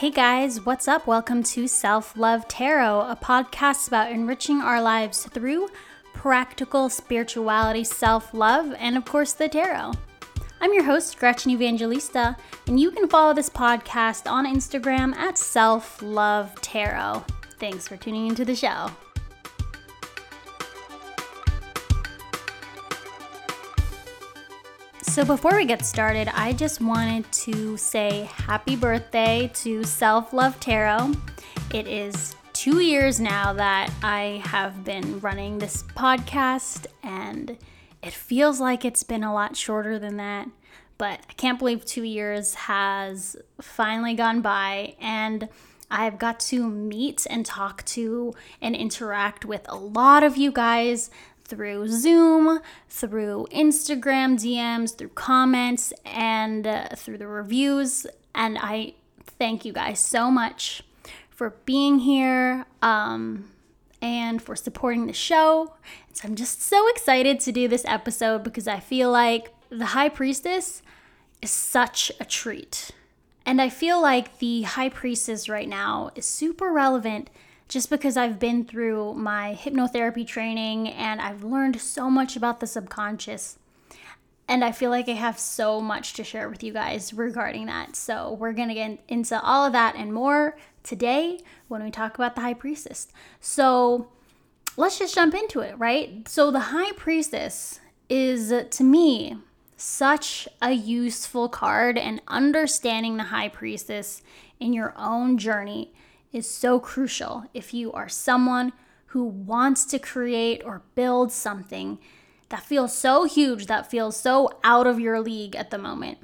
Hey guys, what's up? Welcome to Self Love Tarot, a podcast about enriching our lives through practical spirituality, self love, and of course, the tarot. I'm your host, Gretchen Evangelista, and you can follow this podcast on Instagram at Self Love Tarot. Thanks for tuning into the show. So, before we get started, I just wanted to say happy birthday to Self Love Tarot. It is two years now that I have been running this podcast, and it feels like it's been a lot shorter than that. But I can't believe two years has finally gone by, and I've got to meet and talk to and interact with a lot of you guys through Zoom, through Instagram DMs, through comments, and uh, through the reviews. And I thank you guys so much for being here um, and for supporting the show. So I'm just so excited to do this episode because I feel like the High Priestess is such a treat. And I feel like the High Priestess right now is super relevant just because I've been through my hypnotherapy training and I've learned so much about the subconscious. And I feel like I have so much to share with you guys regarding that. So, we're to get into all of that and more today when we talk about the high priestess. So, let's just jump into it, right? So, the high priestess is to me such a useful card, and understanding the high priestess in your own journey is so crucial if you are someone who wants to create or build something that feels so huge, that feels so out of your league at the moment.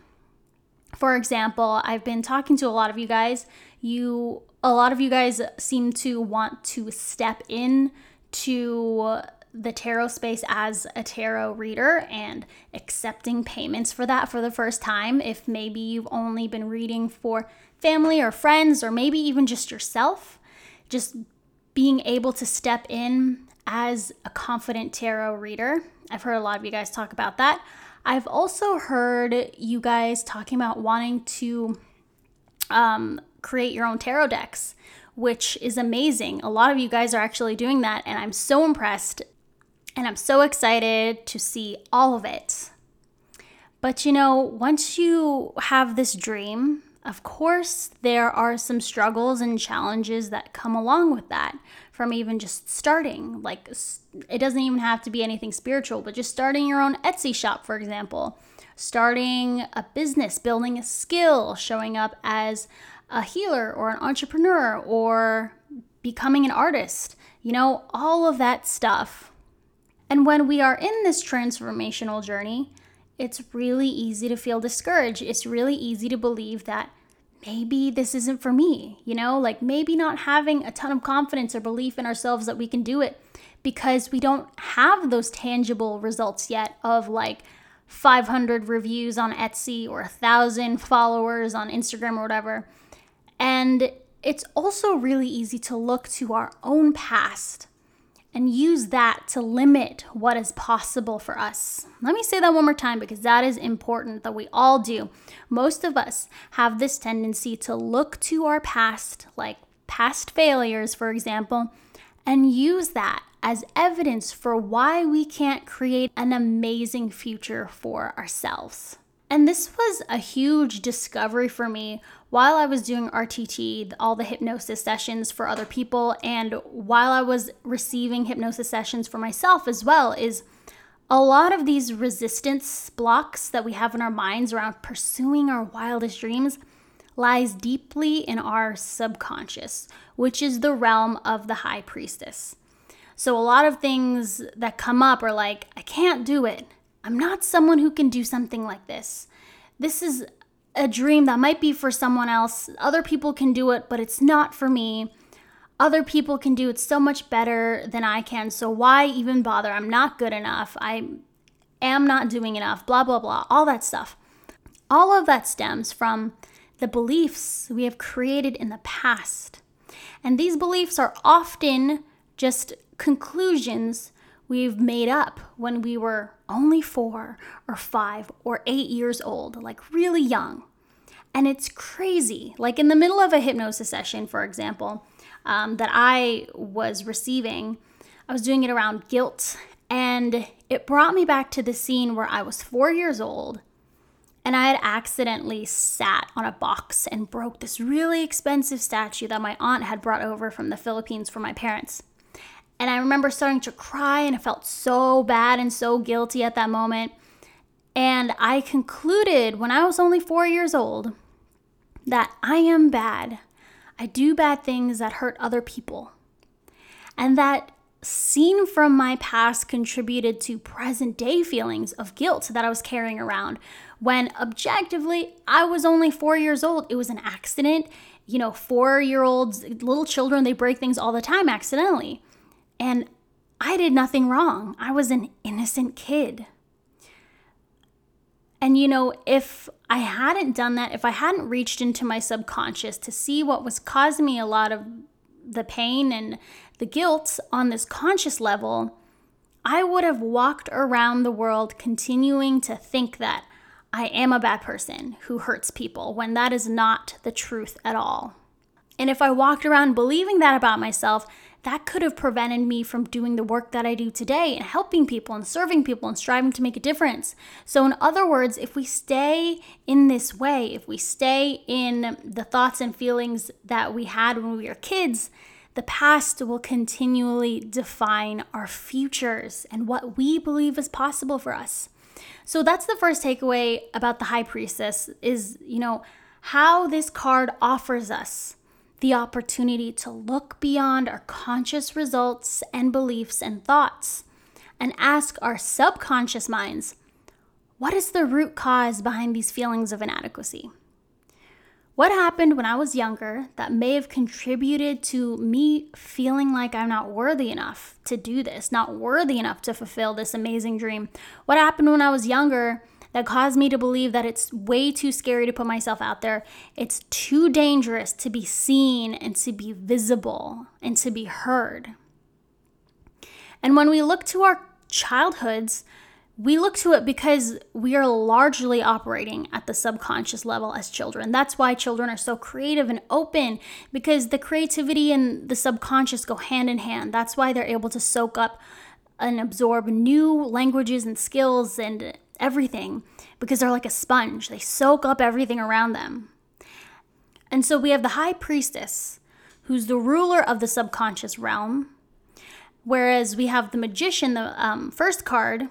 For example, I've been talking to a lot of you guys. You a lot of you guys seem to want to step in to the tarot space as a tarot reader and accepting payments for that for the first time if maybe you've only been reading for family or friends, or maybe even just yourself, just being able to step in as a confident tarot reader. I've heard a lot of you guys talk about that. I've also heard you guys talking about wanting to um, create your own tarot decks, which is amazing. A lot of you guys are actually doing that, and I'm so impressed and I'm so excited to see all of it. But you know, once you have this dream of course, there are some struggles and challenges that come along with that from even just starting. Like, it doesn't even have to be anything spiritual, but just starting your own Etsy shop, for example, starting a business, building a skill, showing up as a healer or an entrepreneur or becoming an artist, you know, all of that stuff. And when we are in this transformational journey, it's really easy to feel discouraged. It's really easy to believe that maybe this isn't for me, you know, like maybe not having a ton of confidence or belief in ourselves that we can do it because we don't have those tangible results yet of like 500 reviews on Etsy or a thousand followers on Instagram or whatever. And it's also really easy to look to our own past and use that to limit what is possible for us. Let me say that one more time because that is important that we all do. Most of us have this tendency to look to our past, like past failures, for example, and use that as evidence for why we can't create an amazing future for ourselves. And this was a huge discovery for me while I was doing RTT, all the hypnosis sessions for other people, and while I was receiving hypnosis sessions for myself as well, is a lot of these resistance blocks that we have in our minds around pursuing our wildest dreams lies deeply in our subconscious, which is the realm of the high priestess. So a lot of things that come up are like, I can't do it. I'm not someone who can do something like this. This is a dream that might be for someone else. Other people can do it, but it's not for me. Other people can do it so much better than I can. So why even bother? I'm not good enough. I am not doing enough. Blah, blah, blah. All that stuff. All of that stems from the beliefs we have created in the past. And these beliefs are often just conclusions we've made up when we were only four or five or eight years old, like really young. And it's crazy. Like in the middle of a hypnosis session, for example, um, that I was receiving, I was doing it around guilt. And it brought me back to the scene where I was four years old and I had accidentally sat on a box and broke this really expensive statue that my aunt had brought over from the Philippines for my parents. And I remember starting to cry, and I felt so bad and so guilty at that moment. And I concluded when I was only four years old that I am bad. I do bad things that hurt other people. And that scene from my past contributed to present day feelings of guilt that I was carrying around when objectively I was only four years old. It was an accident. You know, four year olds, little children, they break things all the time accidentally. And I did nothing wrong. I was an innocent kid. And you know, if I hadn't done that, if I hadn't reached into my subconscious to see what was causing me a lot of the pain and the guilt on this conscious level, I would have walked around the world continuing to think that I am a bad person who hurts people when that is not the truth at all. And if I walked around believing that about myself, that could have prevented me from doing the work that I do today and helping people and serving people and striving to make a difference. So, in other words, if we stay in this way, if we stay in the thoughts and feelings that we had when we were kids, the past will continually define our futures and what we believe is possible for us. So that's the first takeaway about the high priestess is, you know, how this card offers us the opportunity to look beyond our conscious results and beliefs and thoughts and ask our subconscious minds, what is the root cause behind these feelings of inadequacy? What happened when I was younger that may have contributed to me feeling like I'm not worthy enough to do this, not worthy enough to fulfill this amazing dream? What happened when I was younger that caused me to believe that it's way too scary to put myself out there? It's too dangerous to be seen and to be visible and to be heard. And when we look to our childhoods, we look to it because we are largely operating at the subconscious level as children. That's why children are so creative and open because the creativity and the subconscious go hand in hand. That's why they're able to soak up and absorb new languages and skills and everything because they're like a sponge. They soak up everything around them. And so we have the high priestess, who's the ruler of the subconscious realm. Whereas we have the magician, the um, first card,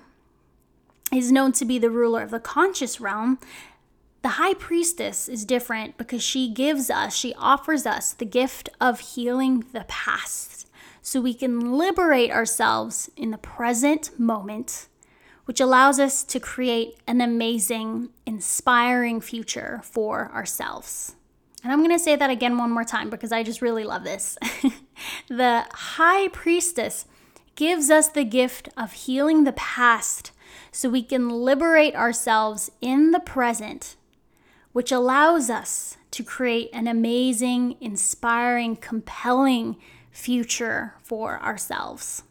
is known to be the ruler of the conscious realm. The high priestess is different because she gives us, she offers us the gift of healing the past so we can liberate ourselves in the present moment, which allows us to create an amazing, inspiring future for ourselves. And I'm going to say that again one more time because I just really love this. the high priestess gives us the gift of healing the past so we can liberate ourselves in the present, which allows us to create an amazing, inspiring, compelling future for ourselves.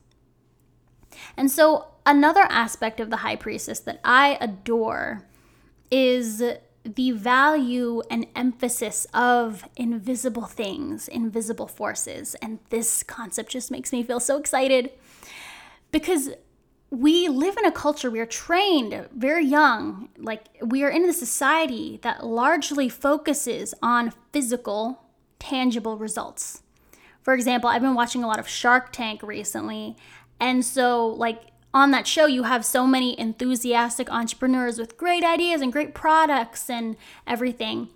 And so, another aspect of the high priestess that I adore is the value and emphasis of invisible things, invisible forces. And this concept just makes me feel so excited because we live in a culture, we are trained very young, like we are in a society that largely focuses on physical, tangible results. For example, I've been watching a lot of Shark Tank recently. And so, like, on that show, you have so many enthusiastic entrepreneurs with great ideas and great products and everything.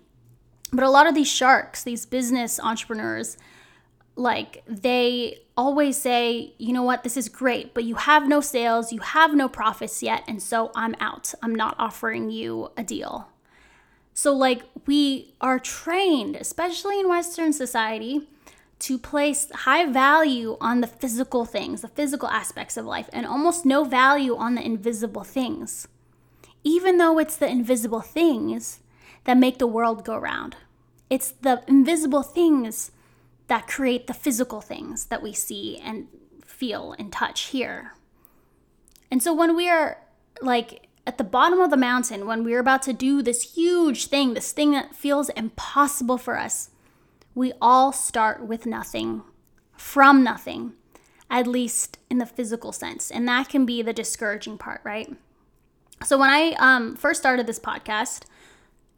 But a lot of these sharks, these business entrepreneurs, like they always say, you know what, this is great, but you have no sales, you have no profits yet, and so I'm out. I'm not offering you a deal. So, like, we are trained, especially in Western society, to place high value on the physical things, the physical aspects of life, and almost no value on the invisible things, even though it's the invisible things that make the world go round. It's the invisible things that create the physical things that we see and feel and touch here. And so when we are like at the bottom of the mountain when we're about to do this huge thing, this thing that feels impossible for us, we all start with nothing, from nothing, at least in the physical sense. And that can be the discouraging part, right? So when I um, first started this podcast,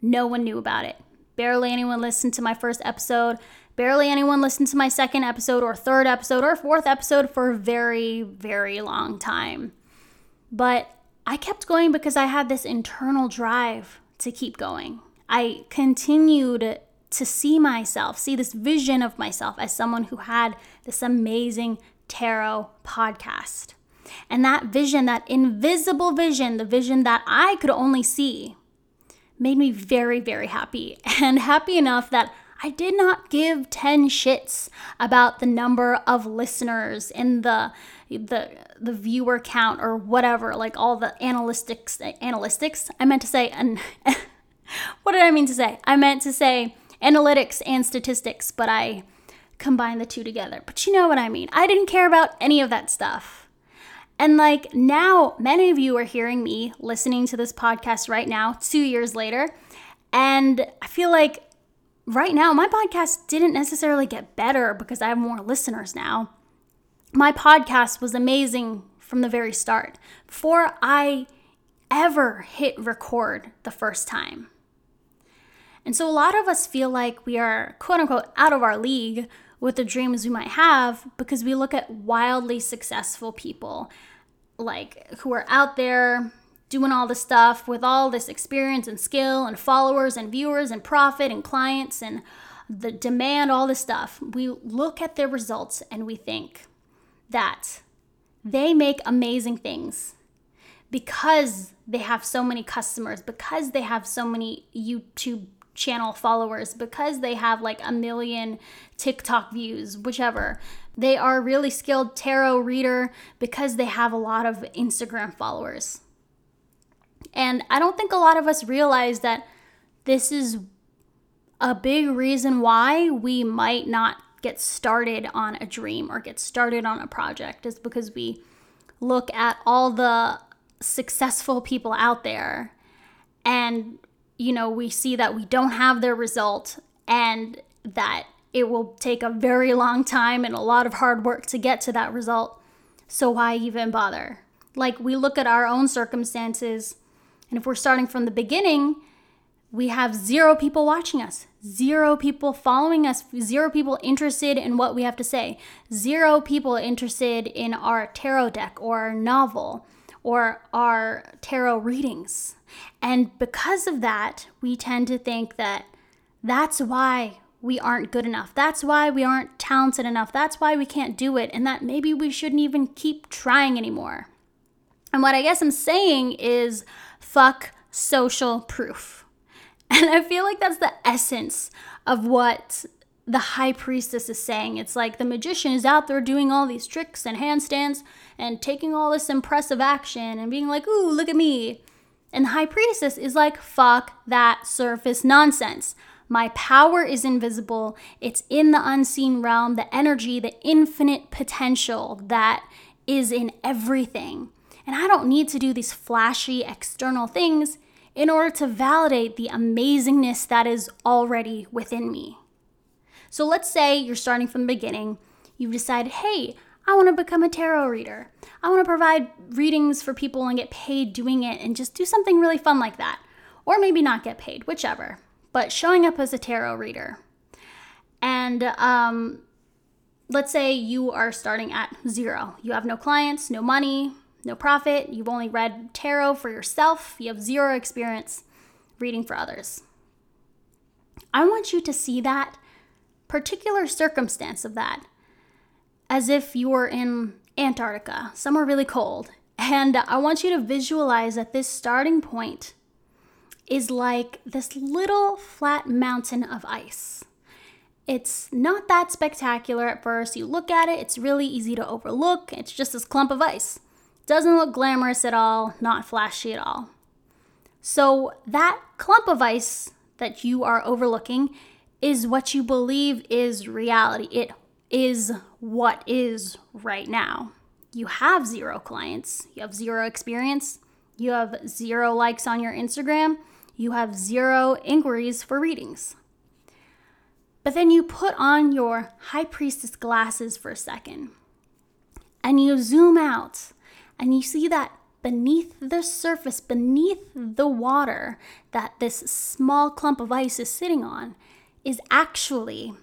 no one knew about it. Barely anyone listened to my first episode. Barely anyone listened to my second episode or third episode or fourth episode for a very, very long time. But I kept going because I had this internal drive to keep going. I continued to see myself, see this vision of myself as someone who had this amazing tarot podcast. And that vision, that invisible vision, the vision that I could only see, made me very, very happy. And happy enough that I did not give 10 shits about the number of listeners and the the the viewer count or whatever, like all the analytics analytics. I meant to say and what did I mean to say? I meant to say analytics and statistics, but I combined the two together. But you know what I mean. I didn't care about any of that stuff. And like now, many of you are hearing me listening to this podcast right now, two years later. And I feel like right now, my podcast didn't necessarily get better because I have more listeners now. My podcast was amazing from the very start before I ever hit record the first time. And so a lot of us feel like we are quote unquote out of our league with the dreams we might have because we look at wildly successful people like who are out there doing all this stuff with all this experience and skill and followers and viewers and profit and clients and the demand, all this stuff. We look at their results and we think that they make amazing things because they have so many customers, because they have so many YouTube channel followers because they have like a million TikTok views, whichever. They are really skilled tarot reader because they have a lot of Instagram followers. And I don't think a lot of us realize that this is a big reason why we might not get started on a dream or get started on a project is because we look at all the successful people out there and you know, we see that we don't have their result and that it will take a very long time and a lot of hard work to get to that result. So why even bother? Like we look at our own circumstances, and if we're starting from the beginning, we have zero people watching us, zero people following us, zero people interested in what we have to say, zero people interested in our tarot deck or our novel or our tarot readings. And because of that, we tend to think that that's why we aren't good enough. That's why we aren't talented enough. That's why we can't do it. And that maybe we shouldn't even keep trying anymore. And what I guess I'm saying is fuck social proof. And I feel like that's the essence of what the high priestess is saying. It's like the magician is out there doing all these tricks and handstands and taking all this impressive action and being like, ooh, look at me. And the high priestess is like, fuck that surface nonsense. My power is invisible. It's in the unseen realm, the energy, the infinite potential that is in everything. And I don't need to do these flashy external things in order to validate the amazingness that is already within me. So let's say you're starting from the beginning. You've decided, hey, I want to become a tarot reader. I want to provide readings for people and get paid doing it and just do something really fun like that. Or maybe not get paid, whichever. But showing up as a tarot reader. And um, let's say you are starting at zero. You have no clients, no money, no profit. You've only read tarot for yourself. You have zero experience reading for others. I want you to see that particular circumstance of that as if you were in Antarctica, somewhere really cold. And I want you to visualize that this starting point is like this little flat mountain of ice. It's not that spectacular at first. You look at it, it's really easy to overlook. It's just this clump of ice. Doesn't look glamorous at all, not flashy at all. So, that clump of ice that you are overlooking is what you believe is reality. It is what is right now. You have zero clients, you have zero experience, You have zero likes on your Instagram. You have zero inquiries for readings. But then you put on your high priestess glasses for a second and you zoom out and you see that beneath the surface, beneath the water that this small clump of ice is sitting on, is actually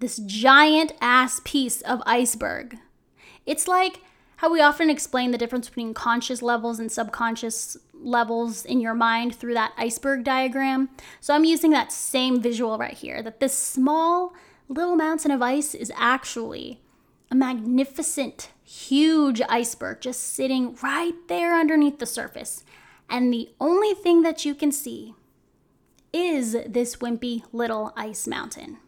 this giant ass piece of iceberg. It's like how we often explain the difference between conscious levels and subconscious levels in your mind through that iceberg diagram. So I'm using that same visual right here that this small little mountain of ice is actually a magnificent, huge iceberg just sitting right there underneath the surface. And the only thing that you can see is this wimpy little ice mountain.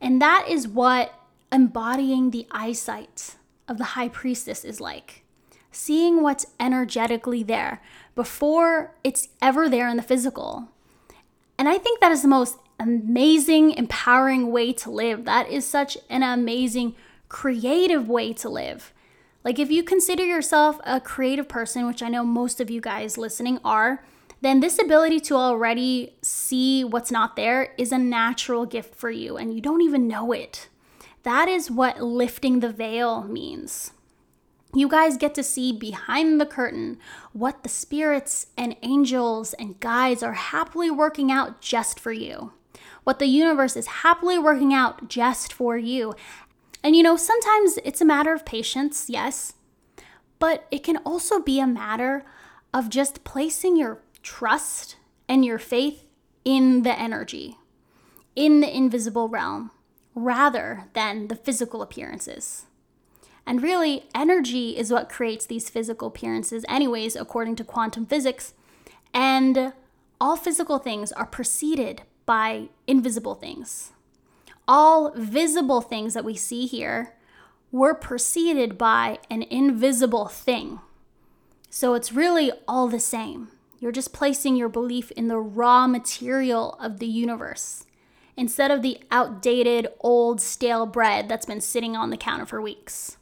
And that is what embodying the eyesight of the high priestess is like. Seeing what's energetically there before it's ever there in the physical. And I think that is the most amazing, empowering way to live. That is such an amazing, creative way to live. Like, if you consider yourself a creative person, which I know most of you guys listening are, then this ability to already see what's not there is a natural gift for you, and you don't even know it. That is what lifting the veil means. You guys get to see behind the curtain what the spirits and angels and guides are happily working out just for you what the universe is happily working out just for you. And you know, sometimes it's a matter of patience, yes, but it can also be a matter of just placing your trust and your faith in the energy, in the invisible realm, rather than the physical appearances. And really, energy is what creates these physical appearances, anyways, according to quantum physics. And all physical things are preceded by invisible things. All visible things that we see here were preceded by an invisible thing. So it's really all the same. You're just placing your belief in the raw material of the universe instead of the outdated, old, stale bread that's been sitting on the counter for weeks.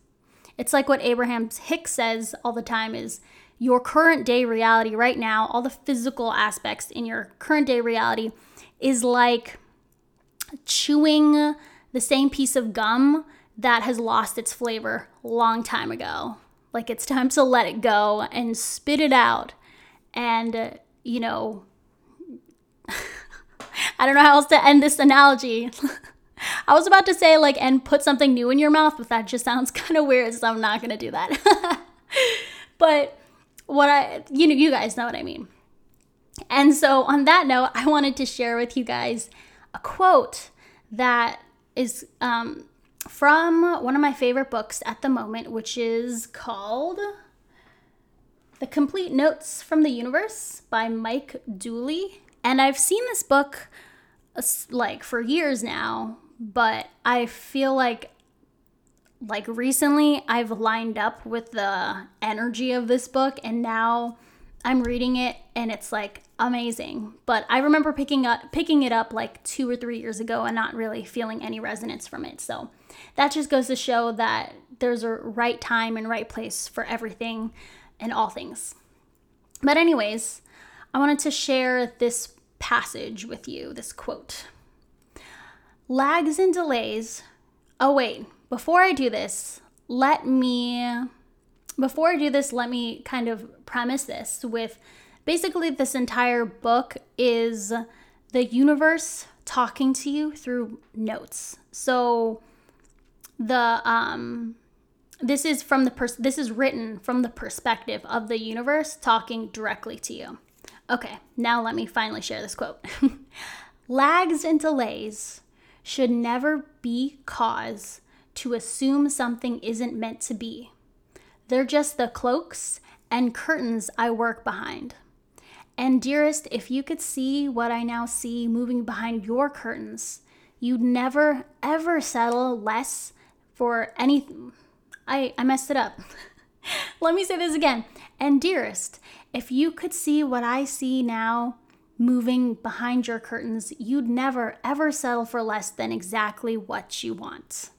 It's like what Abraham Hicks says all the time is your current day reality right now, all the physical aspects in your current day reality is like chewing the same piece of gum that has lost its flavor long time ago. Like it's time to let it go and spit it out. And, uh, you know, I don't know how else to end this analogy. I was about to say, like, and put something new in your mouth, but that just sounds kind of weird, so I'm not going to do that. but what I, you know, you guys know what I mean. And so, on that note, I wanted to share with you guys a quote that is um, from one of my favorite books at the moment, which is called The Complete Notes from the Universe by Mike Dooley. And I've seen this book uh, like for years now, but I feel like like recently I've lined up with the energy of this book and now I'm reading it and it's like amazing. But I remember picking up picking it up like 2 or 3 years ago and not really feeling any resonance from it. So that just goes to show that there's a right time and right place for everything and all things. But anyways, I wanted to share this passage with you, this quote. Lags and delays. Oh wait, before I do this, let me before I do this, let me kind of premise this with basically this entire book is the universe talking to you through notes. So the um this is from the pers- this is written from the perspective of the universe talking directly to you. Okay, now let me finally share this quote. Lags and delays should never be cause to assume something isn't meant to be. They're just the cloaks and curtains I work behind. And dearest, if you could see what I now see moving behind your curtains, you'd never ever settle less for anything. I, I messed it up. Let me say this again. And dearest, if you could see what I see now moving behind your curtains, you'd never ever settle for less than exactly what you want.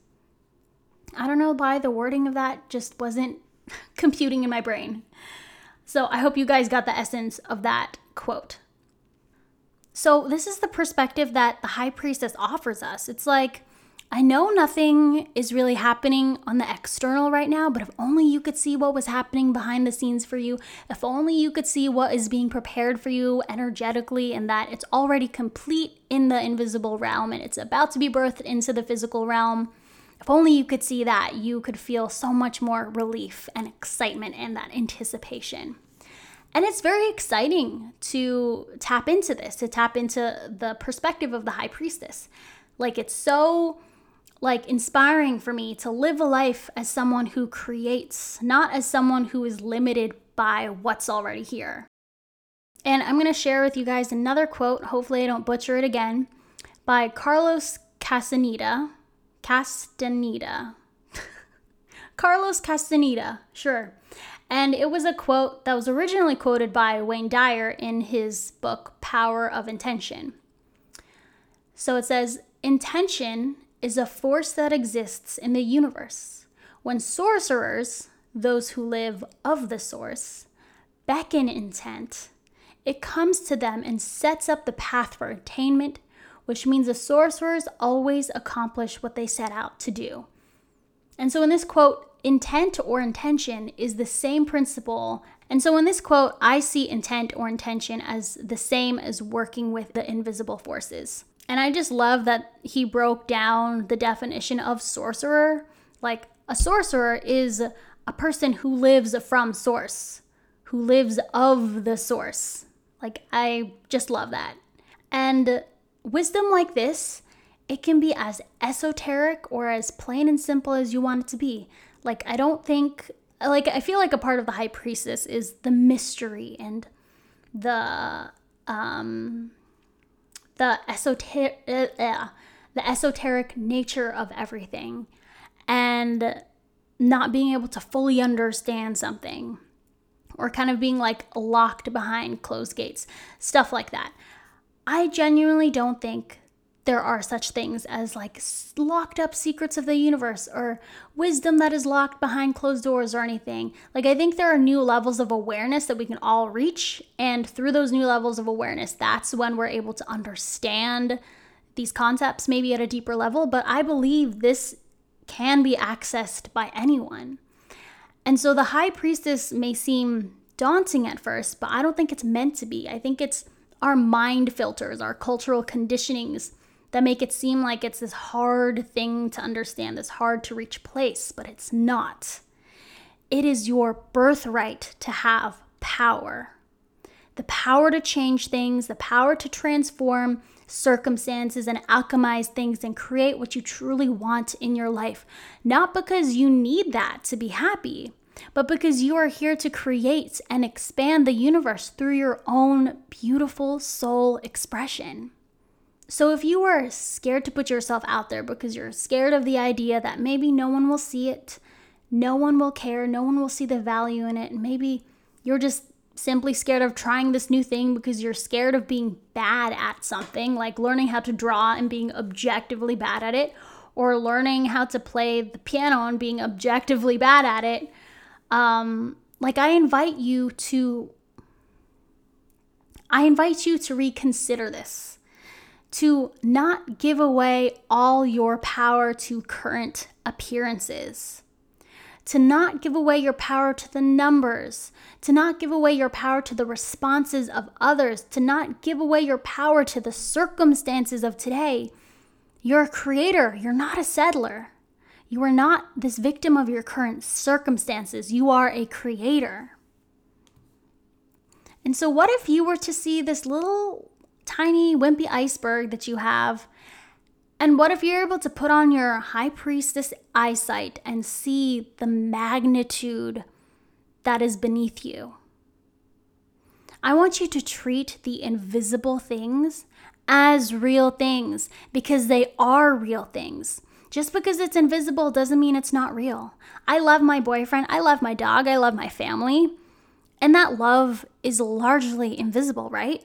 I don't know why the wording of that just wasn't computing in my brain. So I hope you guys got the essence of that quote. So, this is the perspective that the high priestess offers us. It's like, I know nothing is really happening on the external right now, but if only you could see what was happening behind the scenes for you, if only you could see what is being prepared for you energetically, and that it's already complete in the invisible realm and it's about to be birthed into the physical realm. If only you could see that, you could feel so much more relief and excitement and that anticipation. And it's very exciting to tap into this, to tap into the perspective of the high priestess. Like it's so like inspiring for me to live a life as someone who creates, not as someone who is limited by what's already here. And I'm going to share with you guys another quote, hopefully I don't butcher it again, by Carlos Castaneda. Castaneda. Carlos Castaneda, sure. And it was a quote that was originally quoted by Wayne Dyer in his book Power of Intention. So it says, Intention is a force that exists in the universe. When sorcerers, those who live of the source, beckon intent, it comes to them and sets up the path for attainment, which means the sorcerers always accomplish what they set out to do. And so in this quote, intent or intention is the same principle. And so in this quote, I see intent or intention as the same as working with the invisible forces. And I just love that he broke down the definition of sorcerer. Like a sorcerer is a person who lives from source, who lives of the source. Like I just love that. And wisdom like this, it can be as esoteric or as plain and simple as you want it to be. Like, I don't think, like, I feel like a part of the high priestess is the mystery and the, um, the esoteric, uh, the esoteric nature of everything and not being able to fully understand something or kind of being like locked behind closed gates, stuff like that. I genuinely don't think there are such things as like locked up secrets of the universe or wisdom that is locked behind closed doors or anything. Like, I think there are new levels of awareness that we can all reach. And through those new levels of awareness, that's when we're able to understand these concepts maybe at a deeper level. But I believe this can be accessed by anyone. And so the high priestess may seem daunting at first, but I don't think it's meant to be. I think it's our mind filters, our cultural conditionings that make it seem like it's this hard thing to understand, this hard to reach place, but it's not. It is your birthright to have power the power to change things, the power to transform circumstances and alchemize things and create what you truly want in your life. Not because you need that to be happy, but because you are here to create and expand the universe through your own beautiful soul expression. So, if you are scared to put yourself out there because you're scared of the idea that maybe no one will see it, no one will care, no one will see the value in it, and maybe you're just simply scared of trying this new thing because you're scared of being bad at something, like learning how to draw and being objectively bad at it, or learning how to play the piano and being objectively bad at it, um, like I invite you to. I invite you to reconsider this to not give away all your power to current appearances, to not give away your power to the numbers, to not give away your power to the responses of others, to not give away your power to the circumstances of today. You're a creator, you're not a settler. You are not this victim of your current circumstances. You are a creator. And so, what if you were to see this little tiny, wimpy iceberg that you have. And what if you're able to put on your high priestess eyesight and see the magnitude that is beneath you? I want you to treat the invisible things as real things because they are real things. Just because it's invisible doesn't mean it's not real. I love my boyfriend, I love my dog, I love my family, and that love is largely invisible, right?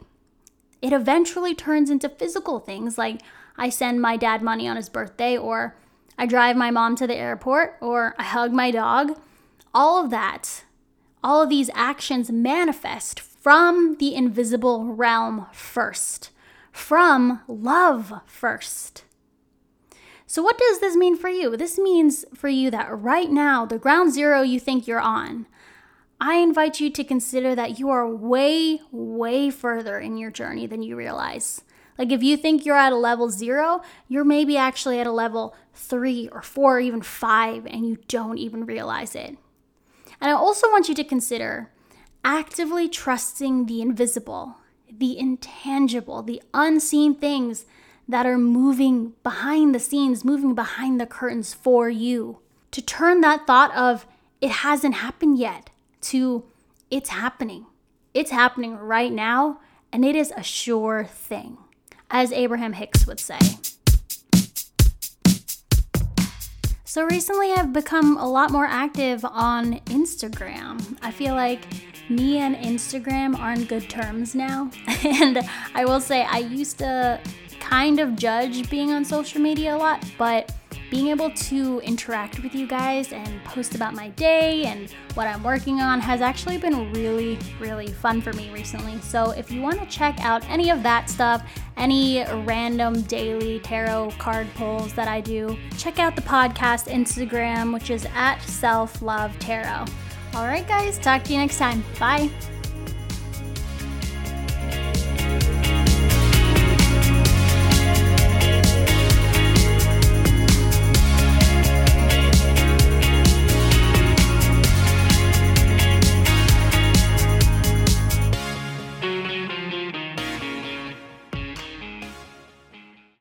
It eventually turns into physical things like I send my dad money on his birthday, or I drive my mom to the airport, or I hug my dog. All of that, all of these actions manifest from the invisible realm first, from love first. So, what does this mean for you? This means for you that right now, the ground zero you think you're on, I invite you to consider that you are way, way further in your journey than you realize. Like if you think you're at a level zero, you're maybe actually at a level three or four or even five, and you don't even realize it. And I also want you to consider actively trusting the invisible, the intangible, the unseen things that are moving behind the scenes, moving behind the curtains for you. To turn that thought of, it hasn't happened yet, to, it's happening. It's happening right now, and it is a sure thing as Abraham Hicks would say. So recently, I've become a lot more active on Instagram. I feel like me and Instagram are on good terms now. and I will say, I used to kind of judge being on social media a lot, but being able to interact with you guys and post about my day and what I'm working on has actually been really, really fun for me recently. So if you want to check out any of that stuff, any random daily tarot card pulls that I do, check out the podcast Instagram, which is at Self Love Tarot. All right, guys, talk to you next time. Bye.